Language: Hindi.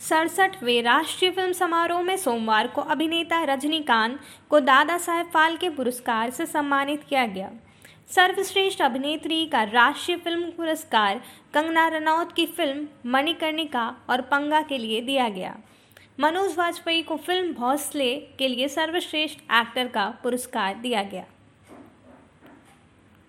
सड़सठवें राष्ट्रीय फ़िल्म समारोह में सोमवार को अभिनेता रजनीकांत को दादा साहेब फाल्के पुरस्कार से सम्मानित किया गया। सर्वश्रेष्ठ अभिनेत्री का राष्ट्रीय फ़िल्म पुरस्कार कंगना रनौत की फ़िल्म मणिकर्णिका और पंगा के लिए दिया गया। मनोज वाजपेयी को फ़िल्म भौसले के लिए सर्वश्रेष्ठ एक्टर का पुरस्कार दिया गया।